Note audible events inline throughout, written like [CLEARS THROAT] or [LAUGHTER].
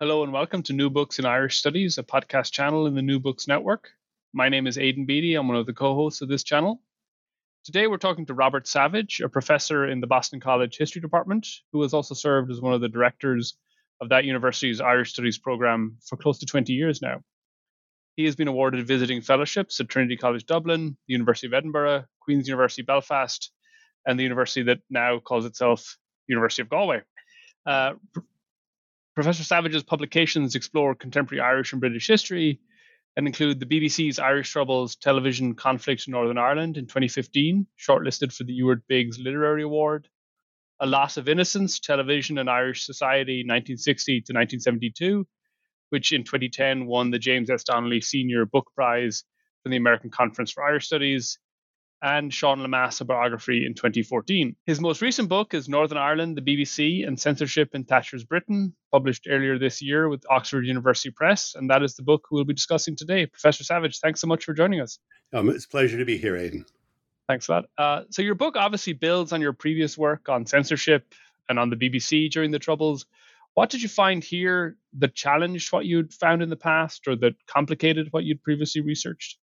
Hello and welcome to New Books in Irish Studies, a podcast channel in the New Books Network. My name is Aidan Beatty. I'm one of the co hosts of this channel. Today we're talking to Robert Savage, a professor in the Boston College History Department, who has also served as one of the directors of that university's Irish Studies program for close to 20 years now. He has been awarded visiting fellowships at Trinity College Dublin, the University of Edinburgh, Queen's University Belfast, and the university that now calls itself University of Galway. Uh, Professor Savage's publications explore contemporary Irish and British history and include the BBC's Irish Troubles television conflict in Northern Ireland in 2015, shortlisted for the Ewart Biggs Literary Award, A Loss of Innocence Television and Irish Society 1960 to 1972, which in 2010 won the James S. Donnelly Senior Book Prize from the American Conference for Irish Studies, and Sean Lemass, a biography in 2014. His most recent book is Northern Ireland, the BBC, and Censorship in Thatcher's Britain, published earlier this year with Oxford University Press, and that is the book we'll be discussing today. Professor Savage, thanks so much for joining us. Um, it's a pleasure to be here, Aidan. Thanks a lot. Uh, so, your book obviously builds on your previous work on censorship and on the BBC during the Troubles. What did you find here that challenged what you'd found in the past or that complicated what you'd previously researched?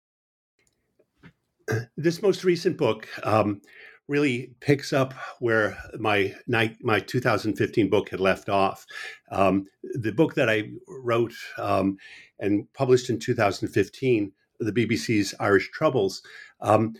This most recent book um, really picks up where my my 2015 book had left off. Um, the book that I wrote um, and published in 2015, the BBC's Irish Troubles, um,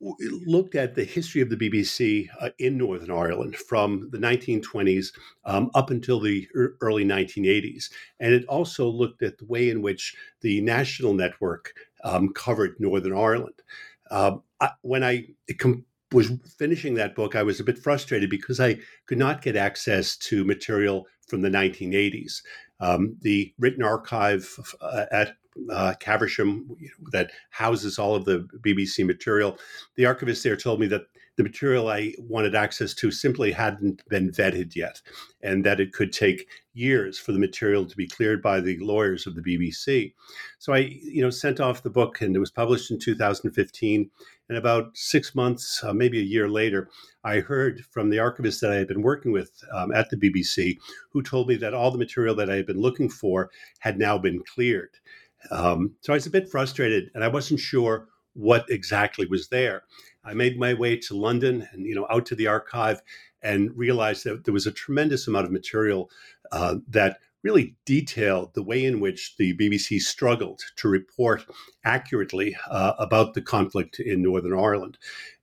looked at the history of the BBC uh, in Northern Ireland from the 1920s um, up until the early 1980s. And it also looked at the way in which the national network um, covered Northern Ireland. Uh, I, when I com- was finishing that book, I was a bit frustrated because I could not get access to material from the 1980s. Um, the written archive uh, at uh, Caversham that houses all of the BBC material, the archivist there told me that the material I wanted access to simply hadn't been vetted yet, and that it could take years for the material to be cleared by the lawyers of the BBC. So I, you know, sent off the book, and it was published in 2015. And about six months, uh, maybe a year later, I heard from the archivist that I had been working with um, at the BBC, who told me that all the material that I had been looking for had now been cleared. Um, so I was a bit frustrated, and I wasn't sure what exactly was there. I made my way to London and you know out to the archive and realized that there was a tremendous amount of material uh, that really detailed the way in which the BBC struggled to report accurately uh, about the conflict in Northern Ireland.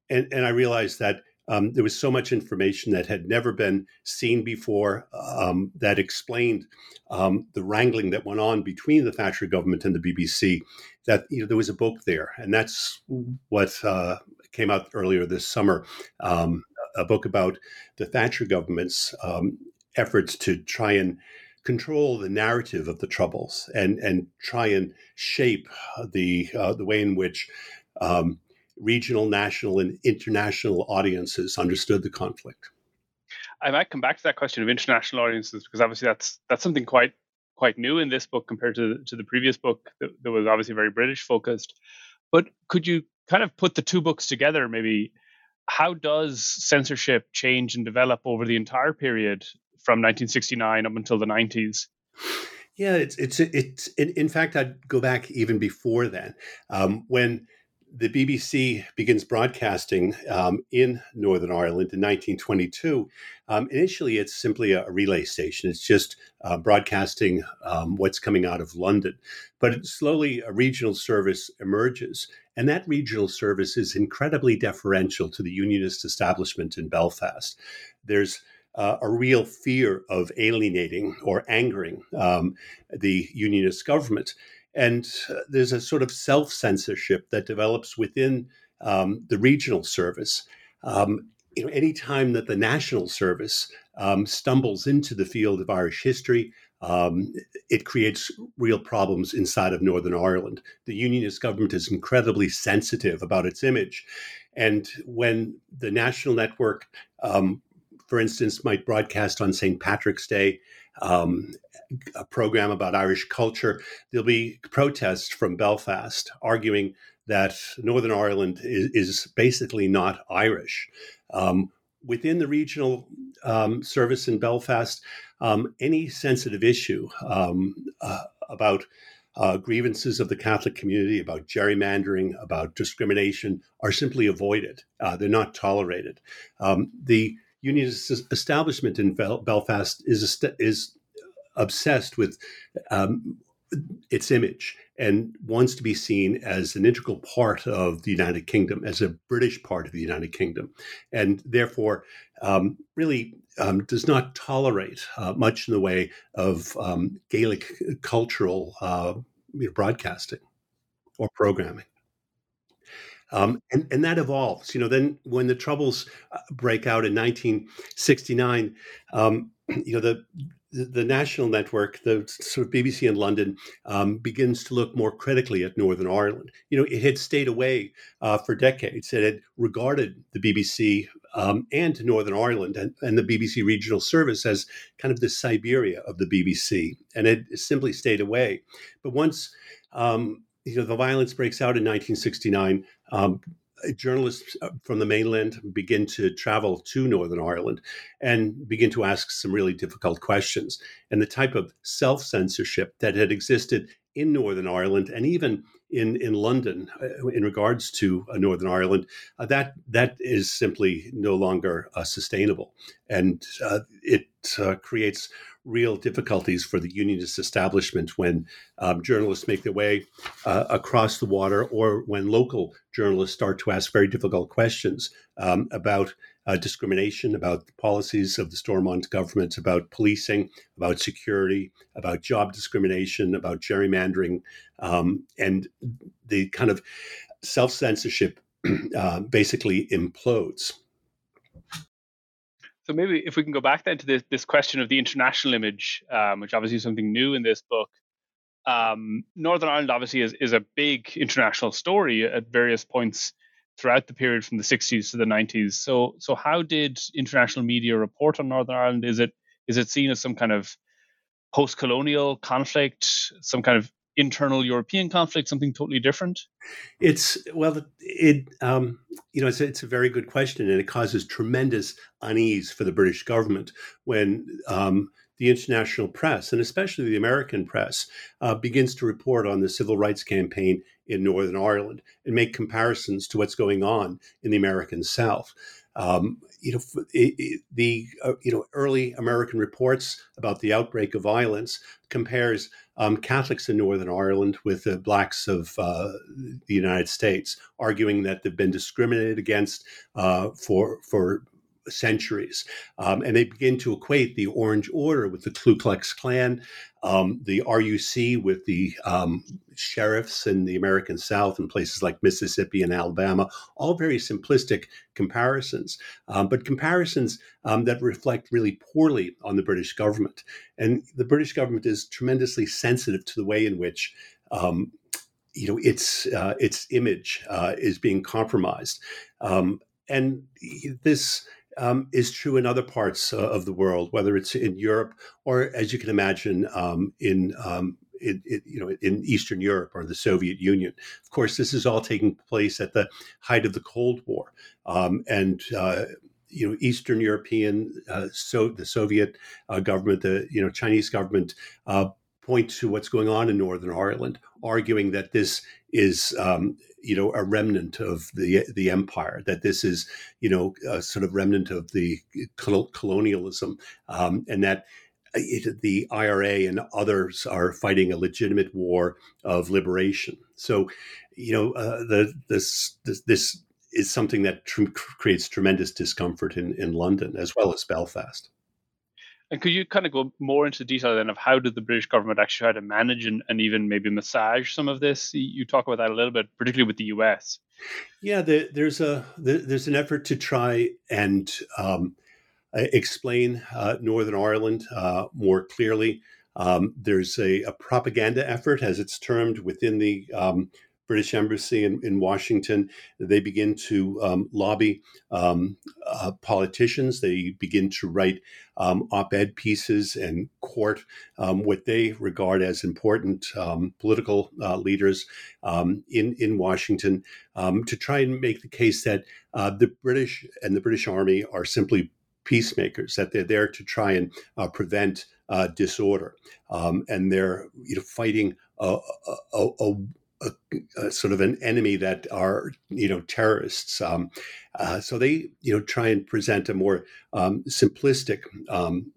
And, and I realized that um, there was so much information that had never been seen before um, that explained um, the wrangling that went on between the Thatcher government and the BBC. That you know there was a book there, and that's what uh, came out earlier this summer. Um, a book about the Thatcher government's um, efforts to try and control the narrative of the Troubles and and try and shape the uh, the way in which um, regional, national, and international audiences understood the conflict. I might come back to that question of international audiences because obviously that's that's something quite quite new in this book compared to to the previous book that, that was obviously very British focused. But could you kind of put the two books together? Maybe how does censorship change and develop over the entire period from 1969 up until the 90s? Yeah, it's it's it's in, in fact I'd go back even before then um, when the BBC begins broadcasting um, in Northern Ireland in 1922. Um, initially, it's simply a, relay station. It's just uh, broadcasting um, what's coming out of London. But slowly, a regional service emerges. And that regional service is incredibly deferential to the unionist establishment in Belfast. There's uh, a real fear of alienating or angering um, the unionist government. And uh, there's a sort of self censorship that develops within um, the regional service. Um, you know, any time that the National Service um, stumbles into the field of Irish history, um, it creates real problems inside of Northern Ireland. The Unionist government is incredibly sensitive about its image. And when the national network, um, for instance, might broadcast on St. Patrick's Day um, a program about Irish culture, there'll be protests from Belfast arguing that Northern Ireland is, is basically not Irish. Um, within the regional um, service in Belfast, um, any sensitive issue um, uh, about uh, grievances of the Catholic community, about gerrymandering, about discrimination, are simply avoided. Uh, they're not tolerated. Um, the unionist establishment in Belfast is is obsessed with um, its image and wants to be seen as an integral part of the United Kingdom, as a British part of the United Kingdom, and therefore um, really um, does not tolerate uh, much in the way of um, Gaelic cultural uh, broadcasting or programming. Um, and, and that evolves. You know, then when the troubles uh, break out in 1969, um, [CLEARS THROAT] you know, the the national network, the sort of BBC in London, um, begins to look more critically at Northern Ireland. You know, it had stayed away uh, for decades. It had regarded the BBC um, and Northern Ireland and, and, the BBC regional service as kind of the Siberia of the BBC, and it simply stayed away. But once um, you know the violence breaks out in 1969, um, journalists uh, from the mainland begin to travel to Northern Ireland and begin to ask some really difficult questions. And the type of self censorship that had existed in Northern Ireland and even in, in London uh, in regards to uh, Northern Ireland, uh, that that is simply no longer uh, sustainable. And it creates real difficulties for the unionist establishment when um, journalists make their way across the water or when local journalists start to ask very difficult questions um, about uh, discrimination, about the policies of the Stormont government, about policing, about security, about job discrimination, about gerrymandering, um, and the kind of self censorship [CLEARS THROAT] uh, basically implodes. So maybe if we can go back then to this, this question of the international image, um, which obviously is something new in this book. Um, Northern Ireland obviously is, is a big international story at various points throughout the period from the 60s to the 90s. So so how did international media report on Northern Ireland? Is it is it seen as some kind of post-colonial conflict, some kind of internal European conflict, something totally different? It's well, it um, you know it's a, it's a very good question, and it causes tremendous unease for the British government when um, the international press, and especially the American press, uh, begins to report on the civil rights campaign in Northern Ireland and make comparisons to what's going on in the American South. Um, you know, it, it, the uh, you know early American reports about the outbreak of violence compares um, Catholics in Northern Ireland with the blacks of uh, the United States, arguing that they've been discriminated against uh, for for centuries. Um, and they begin to equate the Orange Order with the Ku Klux Klan, um, the RUC with the um, sheriffs in the American South and places like Mississippi and Alabama, all very simplistic comparisons, um, but comparisons um, that reflect really poorly on the British government. And the British government is tremendously sensitive to the way in which um, you know its uh, its image uh, is being compromised, um, and this um, is true in other parts uh, of the world, whether it's in Europe or, as you can imagine, um, in, um, you know in Eastern Europe or the Soviet Union. Of course, this is all taking place at the height of the Cold War, um, and uh, you know Eastern European, uh, so the Soviet uh, government, the you know Chinese government uh, point to what's going on in Northern Ireland, arguing that this is um, you know a remnant of the the empire that this is you know a sort of remnant of the colonialism um, and that uh, it, the IRA and others are fighting a legitimate war of liberation. So, you know, uh, the this, this, this is something that tr- creates tremendous discomfort in in London as well as Belfast. And could you kind of go more into detail then of how did the British government actually try to manage and, and even maybe massage some of this? You talk about that a little bit, particularly with the US. Yeah, the, there's a there's an effort to try and um, explain uh, Northern Ireland uh, more clearly. Um, there's a, a, propaganda effort, as it's termed, within the um, British Embassy in, in Washington. They begin to um, lobby um, uh, politicians. They begin to write um, op ed pieces and court um, what they regard as important um, political uh, leaders in, in Washington to try and make the case that uh, the British and the British Army are simply peacemakers, that they're there to try and uh, prevent uh, disorder, um, and they're you know fighting a, a, a, a, sort of an enemy that are you know terrorists. Um, uh, so they you know try and present a more um, simplistic um,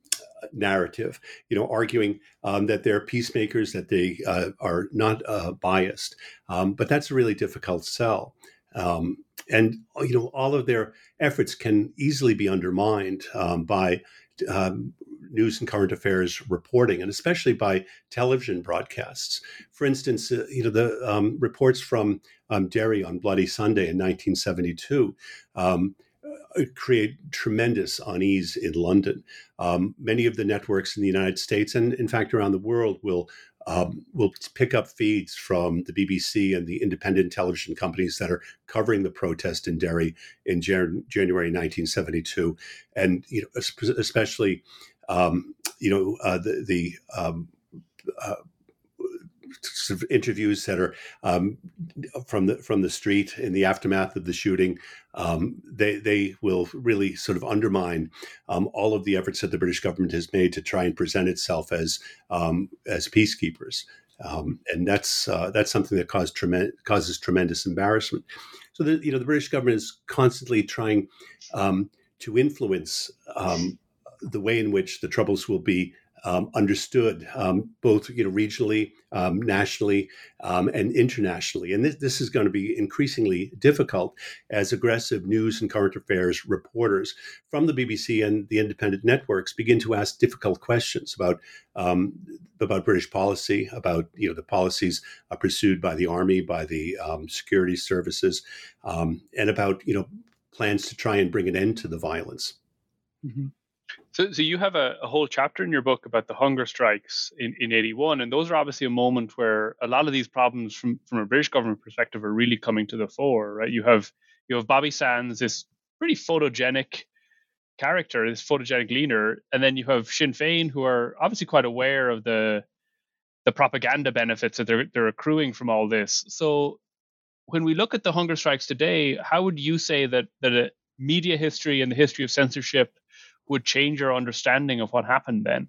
narrative, you know, arguing um, that they're peacemakers, that they uh, are not uh, biased. Um, but that's a really difficult sell. Um, and you know, all of their efforts can easily be undermined um, by um, news and current affairs reporting, and especially by television broadcasts. For instance, uh, you know the um, reports from um, Derry on Bloody Sunday in 1972 um, uh, create tremendous unease in London. Um, many of the networks in the United States and, in fact, around the world will um, will pick up feeds from the BBC and the independent television companies that are covering the protest in Derry in Jan- January 1972, and you know, especially um, you know uh, the the um, uh, sort of interviews that are um, from the from the street in the aftermath of the shooting, um, they they will really sort of undermine um, all of the efforts that the British government has made to try and present itself as um, as peacekeepers, um, and that's uh, that's something that causes tremendous causes tremendous embarrassment. So the you know the British government is constantly trying um, to influence the way in which the troubles will be um, understood um, both you know regionally, um, nationally, um, and internationally. And this, this is going to be increasingly difficult as aggressive news and current affairs reporters from the BBC and the independent networks begin to ask difficult questions about um, about British policy, about you know the policies uh, pursued by the army, by the um, security services, and about you know plans to try and bring an end to the violence. Mm-hmm. So, so you have a, a, whole chapter in your book about the hunger strikes in, in 81, and those are obviously a moment where a lot of these problems from, from a British government perspective are really coming to the fore, right? You have you have Bobby Sands, this pretty photogenic character, this photogenic leader, and then you have Sinn Féin, who are obviously quite aware of the the propaganda benefits that they're they're accruing from all this. So when we look at the hunger strikes today, how would you say that that a media history and the history of censorship would change your understanding of what happened then?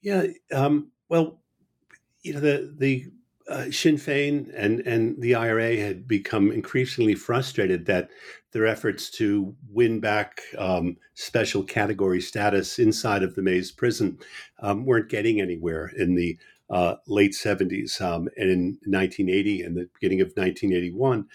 Yeah, um, well, you know, the the uh, Sinn Féin and and the IRA had become increasingly frustrated that their efforts to win back um, special category status inside of the Maze prison um, weren't getting anywhere in the uh, late 70s um, and in 1980 and the beginning of 1981.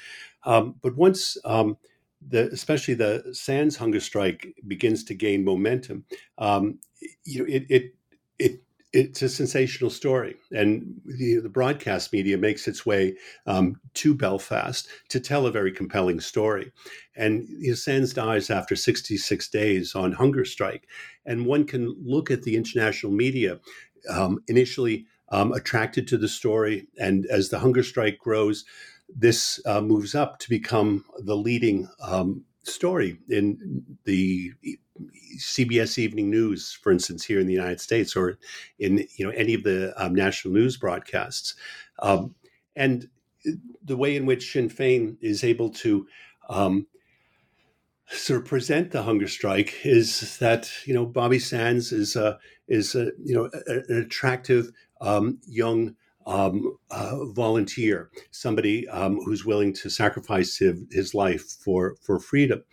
Um, but once um, the especially the Sands hunger strike begins to gain momentum, um, you know, it, it it it's a sensational story, and the, the broadcast media makes its way um, to Belfast to tell a very compelling story. And you know, Sands dies after 66 days on hunger strike, and one can look at the international media um, initially um, attracted to the story, and as the hunger strike grows this uh, moves up to become the leading um, story in the CBS Evening News, for instance, here in the United States, or in you know any of the um, national news broadcasts, um, and the way in which Sinn Féin is able to um, sort of present the hunger strike is that you know Bobby Sands is a is a, you know an attractive um, young um, volunteer, somebody um, who's willing to sacrifice his, his life for for freedom.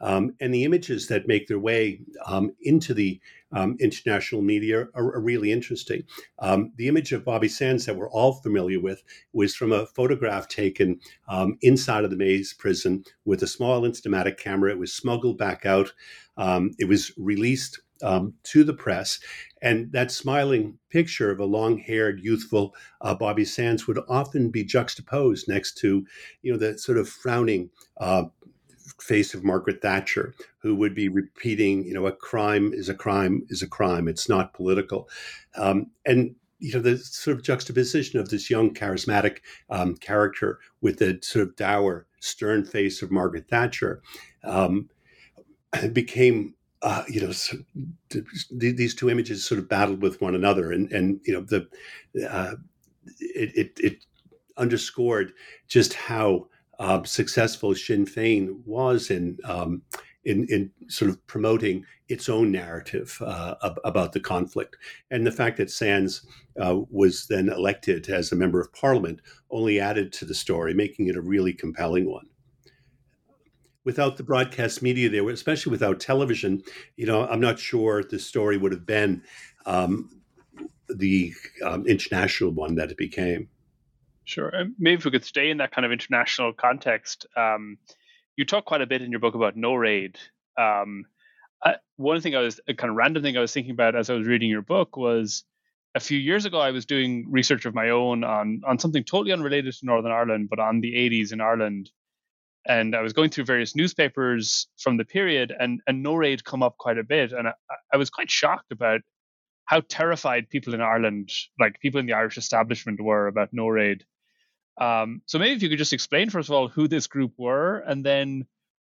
Um, and the images that make their way um, into the um, international media are, are really interesting. Um, the image of Bobby Sands that we're all familiar with was from a photograph taken inside of the Maze prison with a small Instamatic camera. It was smuggled back out. it was released um, to the press. And that smiling picture of a long haired, youthful uh, Bobby Sands would often be juxtaposed next to, you know, the sort of frowning uh, face of Margaret Thatcher, who would be repeating, you know, a crime is a crime is a crime. It's not political. Um, and you know the sort of juxtaposition of this young charismatic um, character with the sort of dour stern face of margaret thatcher um, became uh, you know so these two images sort of battled with one another and and you know the uh, it, it, it underscored just how uh, successful Sinn Féin was in um, in, in sort of promoting its own narrative uh, about the conflict. And the fact that Sands uh, was then elected as a member of parliament only added to the story, making it a really compelling one. Without the broadcast media there, especially without television, you know, I'm not sure the story would have been um, the um, international one that it became. Sure. Maybe if we could stay in that kind of international context, um, you talk quite a bit in your book about NORAID. Um, I, one thing I was a kind of random thing I was thinking about as I was reading your book was a few years ago I was doing research of my own on on something totally unrelated to Northern Ireland, but on the 80s in Ireland. And I was going through various newspapers from the period, and and NORAID come up quite a bit, and I, I was quite shocked about how terrified people in Ireland, like people in the Irish establishment, were about NORAID. Um, so maybe if you could just explain first of all who this group were, and then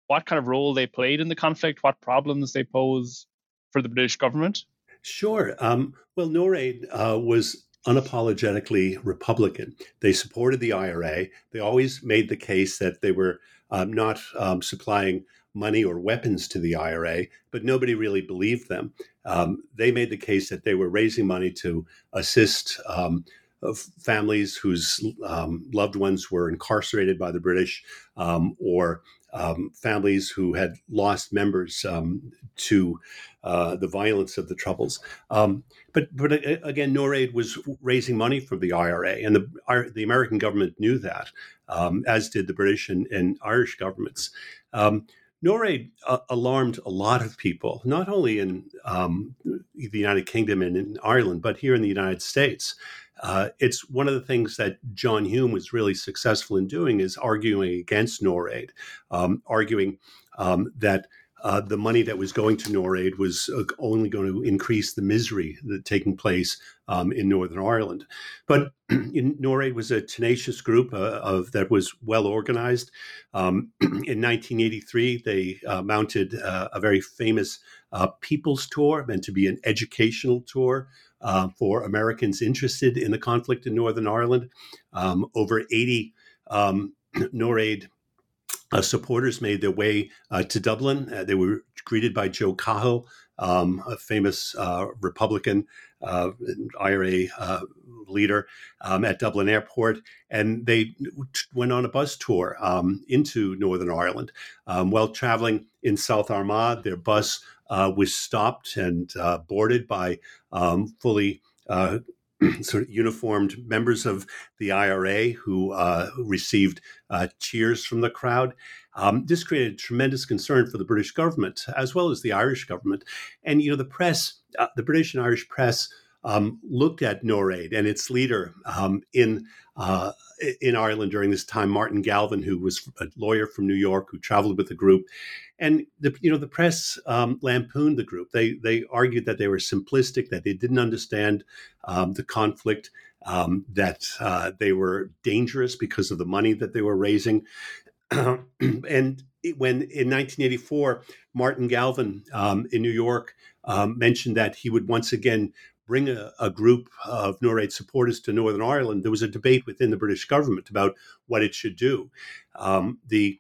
what kind of role they played in the conflict, what problems they pose for the British government. Sure. Um, well, NORAID uh, was unapologetically Republican. They supported the IRA. They always made the case that they were um, not um, supplying money or weapons to the IRA, but nobody really believed them. Um, they made the case that they were raising money to assist um, families whose um, loved ones were incarcerated by the British um, or um, families who had lost members um, to uh, the violence of the Troubles. Um, but, but uh, again, NORAID was raising money for the IRA, and the, the American government knew that, um, as did the British and, and Irish governments. NORAID uh, alarmed a lot of people, not only in um, the United Kingdom and in Ireland, but here in the United States. Uh, it's one of the things that John Hume was really successful in doing is arguing against NORAID, um, arguing um, that uh, the money that was going to NORAID was uh, only going to increase the misery that taking place um, in Northern Ireland. But [CLEARS THROAT] NORAID was a tenacious group uh, of that was well organized. Um, [CLEARS THROAT] in 1983, they uh, mounted uh, a very famous uh, People's Tour, meant to be an educational tour. For Americans interested in the conflict in Northern Ireland, um, over 80 um, [CLEARS THROAT] NORAID uh, supporters made their way uh, to Dublin. Uh, they were greeted by Joe Cahill, um, a famous uh, Republican uh, IRA uh, leader um, at Dublin Airport, and they went on a bus tour um, into Northern Ireland. Um, while traveling in South Armagh, their bus was stopped and boarded by um, fully [CLEARS THROAT] sort of uniformed members of the IRA who, uh, received uh, cheers from the crowd. Um, this created tremendous concern for the British government as well as the Irish government. And, you know, the press, uh, the British and Irish press um, looked at NORAID and its leader um, in uh, in Ireland during this time, Martin Galvin, who was a lawyer from New York who traveled with the group, and the you know the press um, lampooned the group. They they argued that they were simplistic, that they didn't understand um, the conflict, um, that uh, they were dangerous because of the money that they were raising, [CLEARS THROAT] and when in 1984, Martin Galvin um, in New York um, mentioned that he would once again bring a, a, group of NORAID supporters to Northern Ireland, there was a debate within the British government about what it should do. Um, the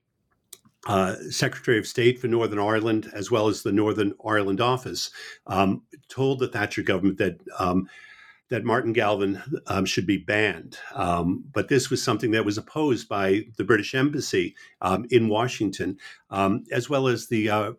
uh, Secretary of State for Northern Ireland, as well as the Northern Ireland office, um, told the Thatcher government that um, that Martin Galvin um, should be banned. Um, but this was something that was opposed by the British Embassy um, in Washington, as well as the uh,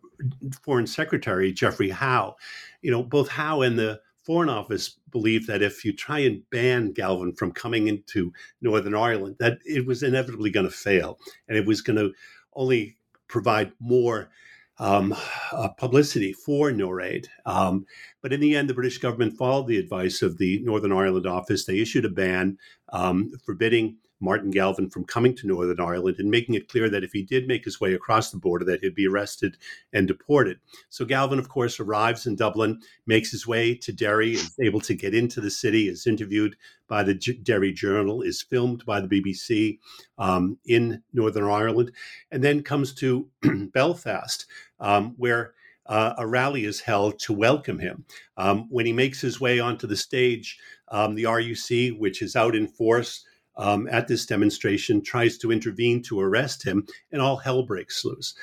Foreign Secretary Geoffrey Howe. You know, both Howe and the Foreign Office believed that if you try and ban Galvin from coming into Northern Ireland, that it was inevitably going to fail, and it was going to only provide more um, uh, publicity for NORAID. Um, but in the end, the British government followed the advice of the Northern Ireland office. They issued a ban um, forbidding Martin Galvin from coming to Northern Ireland and making it clear that if he did make his way across the border, that he'd be arrested and deported. So Galvin, of course, arrives in Dublin, makes his way to Derry, is able to get into the city, is interviewed by the Derry Journal, is filmed by the BBC um, in Northern Ireland, and then comes to [CLEARS THROAT] Belfast, um, where uh, a rally is held to welcome him. Um, when he makes his way onto the stage, um, the RUC, which is out in force, um, at this demonstration tries to intervene to arrest him, and all hell breaks loose.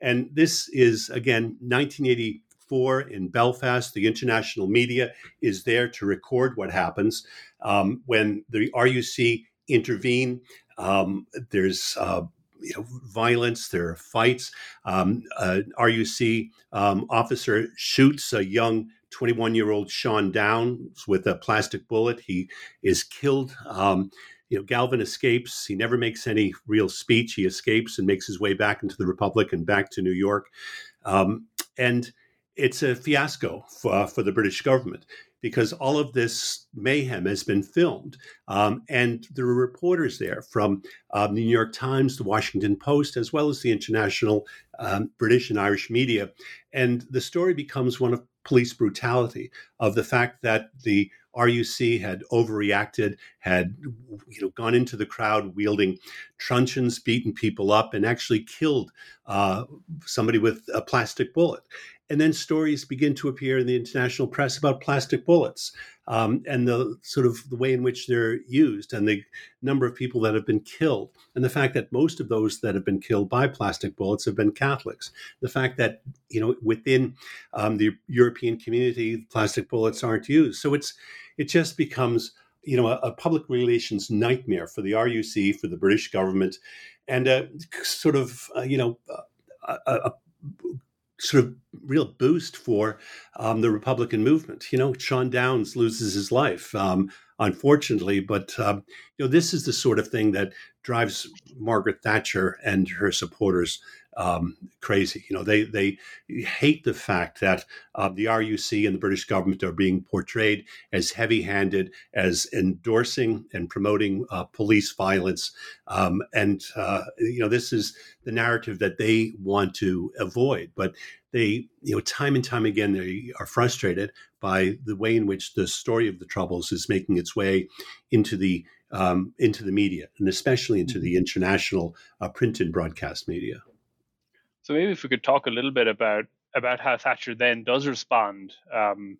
And this is, again, 1984 in Belfast. The international media is there to record what happens. Um, when the RUC intervene, um, there's uh, you know, violence, there are fights. Um, uh, RUC um, officer shoots a young 21 year old Sean Downes with a plastic bullet. He is killed. Um, you know, Galvin escapes. He never makes any real speech. He escapes and makes his way back into the Republic and back to New York. Um, and it's a fiasco for, for the British government because all of this mayhem has been filmed. Um, and there are reporters there from um, the New York Times, the Washington Post, as well as the international um, British and Irish media. And the story becomes one of police brutality, of the fact that the RUC had overreacted, had you know gone into the crowd wielding truncheons, beaten people up, and actually killed uh, somebody with a plastic bullet. And then stories begin to appear in the international press about plastic bullets um, and the sort of the way in which they're used and the number of people that have been killed and the fact that most of those that have been killed by plastic bullets have been Catholics. The fact that you know within um, the European community, plastic bullets aren't used. So it's it just becomes you know a, a public relations nightmare for the RUC, for the British government, and a sort of uh, you know a, a, sort of real boost for um, the Republican movement. You know, Sean Downes loses his life, um, unfortunately, but um, you know this is the sort of thing that drives Margaret Thatcher and her supporters um, crazy. You know, they they hate the fact that uh, the RUC and the British government are being portrayed as heavy-handed, as endorsing and promoting uh, police violence, um, and uh, you know this is the narrative that they want to avoid. But they, you know, time and time again, they are frustrated by the way in which the story of the Troubles is making its way into the um, into the media, and especially into the mm-hmm. international uh, print and broadcast media. So maybe if we could talk a little bit about about how Thatcher then does respond. Um,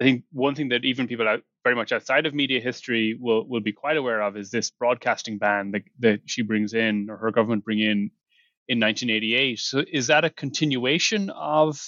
I think one thing that even people out, very much outside of media history will will be quite aware of is this broadcasting ban that, that she brings in or her government bring in in 1988. So is that a continuation of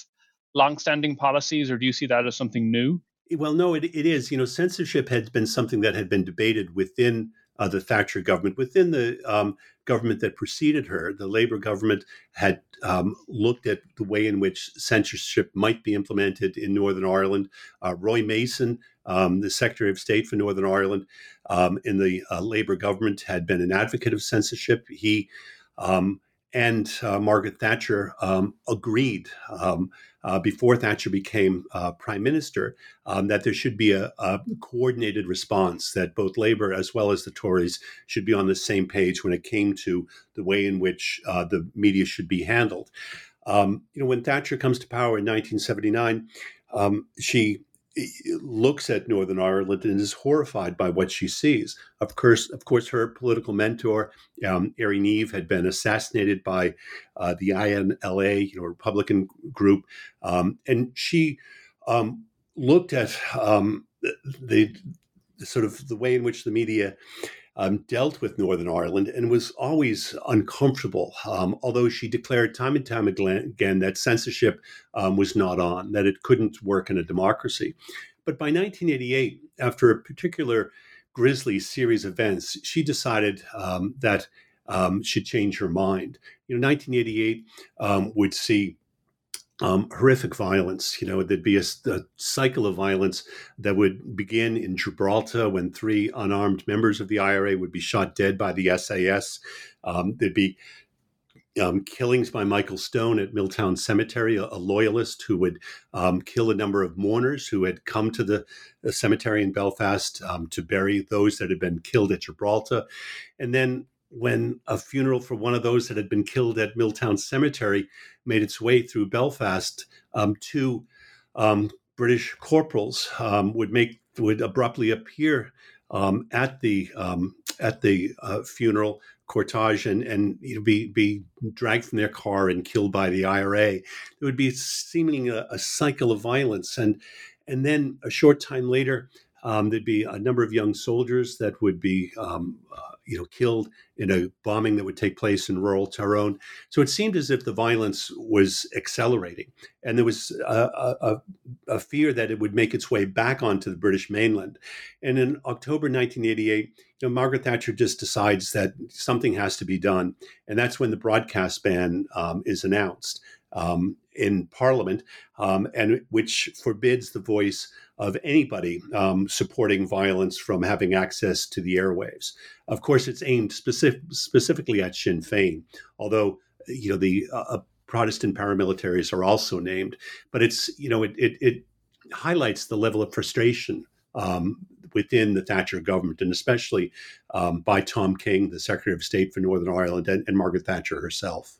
long-standing policies, or do you see that as something new? Well, no, it, it is. You know, censorship had been something that had been debated within uh, the Thatcher government. Within the um, government that preceded her, the Labour government had um, looked at the way in which censorship might be implemented in Northern Ireland. Uh, Roy Mason, um, the Secretary of State for Northern Ireland um, in the uh, Labour government, had been an advocate of censorship. He um, and uh, Margaret Thatcher um, agreed um, uh, before Thatcher became uh, prime minister um, that there should be a, a, coordinated response, that both Labour as well as the Tories should be on the same page when it came to the way in which uh, the media should be handled. Um, you know, when Thatcher comes to power in 1979, um, she looks at Northern Ireland and is horrified by what she sees. Of course, of course, her political mentor, um, Airey Neave, had been assassinated by uh, the INLA, you know, Republican group, um, and she um, looked at um, the, the, sort of the way in which the media um, dealt with Northern Ireland and was always uncomfortable, um, although she declared time and time again that censorship um, was not on, that it couldn't work in a democracy. But by 1988, after a particular grisly series of events, she decided um, that um, she'd change her mind. You know, 1988 um, would see um, horrific violence. You know, there'd be a, a, cycle of violence that would begin in Gibraltar when three unarmed members of the IRA would be shot dead by the SAS. Um, there'd be um, killings by Michael Stone at Milltown Cemetery, a, a loyalist who would um, kill a number of mourners who had come to the, the cemetery in Belfast um, to bury those that had been killed at Gibraltar. And then when a funeral for one of those that had been killed at Milltown Cemetery made its way through Belfast, um, two um, British corporals um, would make would abruptly appear um, at the um, at the uh, funeral cortege and and you know, be be dragged from their car and killed by the IRA. It would be seeming a, a cycle of violence, and and then a short time later, um, there'd be a number of young soldiers that would be um, uh, you know, killed in a bombing that would take place in rural Tyrone. So it seemed as if the violence was accelerating, and there was a, a, a fear that it would make its way back onto the British mainland. And in October 1988, you know, Margaret Thatcher just decides that something has to be done, and that's when the broadcast ban um, is announced um, in Parliament, um, and which forbids the voice of anybody um, supporting violence from having access to the airwaves. Of course, it's aimed specific, specifically at Sinn Féin, although you know the uh, uh, Protestant paramilitaries are also named. But it's you know it it, it highlights the level of frustration um, within the Thatcher government, and especially um, by Tom King, the Secretary of State for Northern Ireland, and, and Margaret Thatcher herself.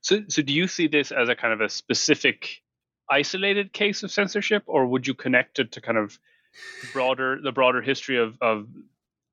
So, so do you see this as a kind of a specific isolated case of censorship, or would you connect it to kind of broader the broader history of, of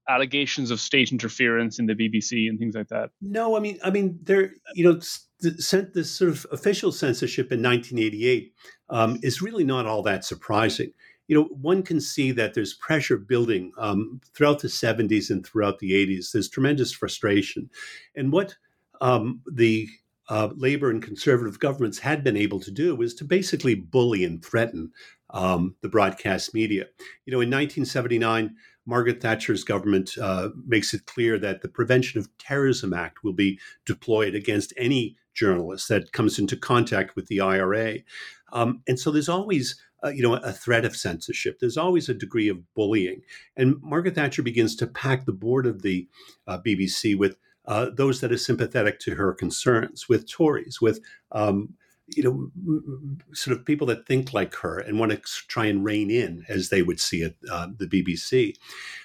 allegations of state interference in the BBC and things like that? No, I mean, I mean, there, you know, sent this sort of official censorship in 1988 um, is really not all that surprising. You know, one can see that there's pressure building um, throughout the 70s and throughout the 80s. There's tremendous frustration, and what um, the uh, labor and conservative governments had been able to do was to basically bully and threaten um, the broadcast media. You know, in 1979, Margaret Thatcher's government uh, makes it clear that the Prevention of Terrorism Act will be deployed against any journalist that comes into contact with the IRA. Um, and so there's always uh, you know, a threat of censorship. There's always a degree of bullying. And Margaret Thatcher begins to pack the board of the uh, BBC with uh, those that are sympathetic to her concerns, with Tories, with um, you know, sort of people that think like her and want to try and rein in, as they would see it, uh, the BBC.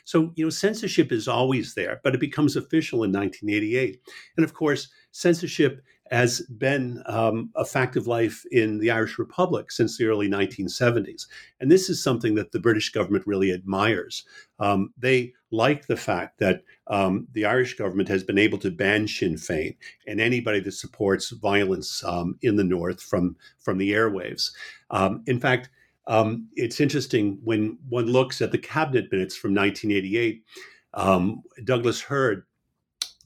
So, you know, censorship is always there, but it becomes official in 1988. And of course, censorship has been um, a fact of life in the Irish Republic since the early 1970s. And this is something that the British government really admires. Um, they like the fact that um, the Irish government has been able to ban Sinn Féin and anybody that supports violence um, in the North from, from the airwaves. Um, in fact, um, it's interesting when one looks at the cabinet minutes from 1988. Douglas Hurd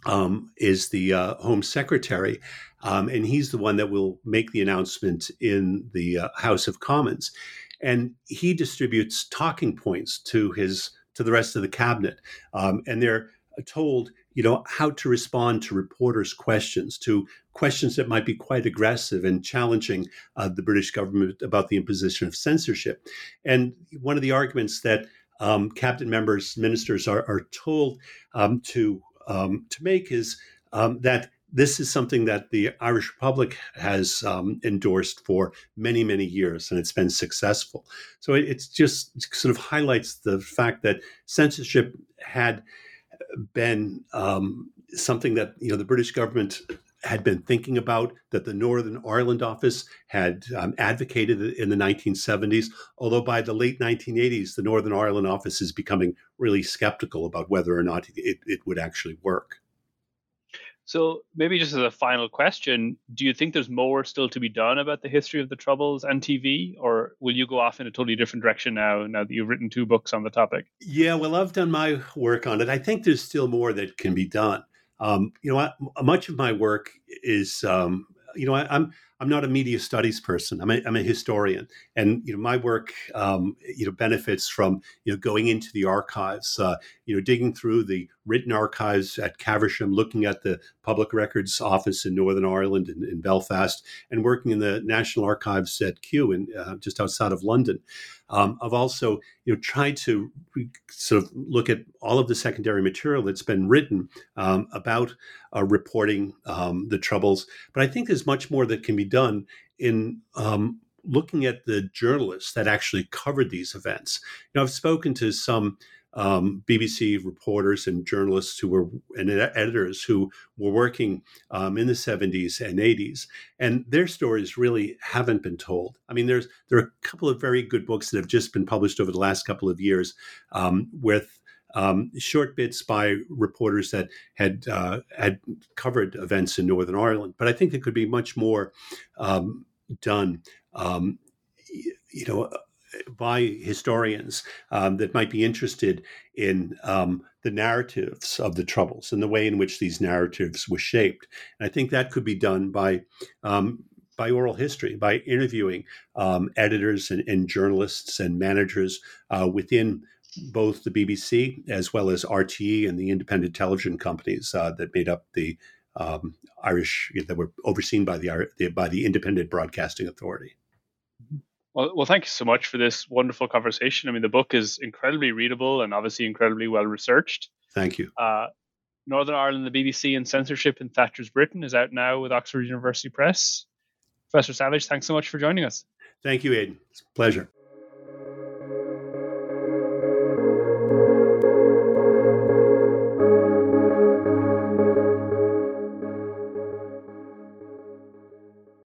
um, is the uh, Home Secretary, um, and he's the one that will make the announcement in the uh, House of Commons, and he distributes talking points to his to the rest of the cabinet, um, and they're told you know how to respond to reporters' questions, to questions that might be quite aggressive and challenging uh, the British government about the imposition of censorship, and one of the arguments that um, cabinet members, ministers are, are told um, to um, to make is um, that this is something that the Irish Republic has um, endorsed for many, many years, and it's been successful. So it, it's just it sort of highlights the fact that censorship had been um, something that you know the British government had been thinking about, that the Northern Ireland office had um, advocated in the 1970s. Although by the late 1980s, the Northern Ireland office is becoming really skeptical about whether or not it, it would actually work. So, maybe just as a final question, do you think there's more still to be done about the history of the Troubles and TV, or will you go off in a totally different direction now, now that you've written two books on the topic? Yeah, well, I've done my work on it. I think there's still more that can be done. Um, you know, I, much of my work is, um, you know, I, I'm, I'm not a media studies person. I'm a, I'm a historian, and you know my work um, you know benefits from you know going into the archives, uh, you know digging through the written archives at Caversham, looking at the Public Records Office in Northern Ireland and in, in, Belfast, and working in the National Archives at Kew, in, uh, just outside of London. Um, I've also you know tried to sort of look at all of the secondary material that's been written um, about uh, reporting um, the troubles, but I think there's much more that can be done in um, looking at the journalists that actually covered these events. You know, I've spoken to some um, BBC reporters and journalists who were and editors who were working um, in the 70s and 80s, and their stories really haven't been told. I mean, there's there are a couple of very good books that have just been published over the last couple of years um, with. Um, short bits by reporters that had uh, had covered events in Northern Ireland, but I think there could be much more um, done. Um, you know, by historians um, that might be interested in um, the narratives of the Troubles and the way in which these narratives were shaped. And I think that could be done by um, by oral history, by interviewing um, editors and, and, journalists and managers uh, within both the BBC as well as RTE and the independent television companies uh, that made up the um, Irish that were overseen by the by the Independent Broadcasting Authority. Well, well, thank you so much for this wonderful conversation. I mean, the book is incredibly readable and obviously incredibly well researched. Thank you. Uh, Northern Ireland, the BBC, and Censorship in Thatcher's Britain is out now with Oxford University Press. Professor Savage, thanks so much for joining us. Thank you, Aidan. It's a pleasure.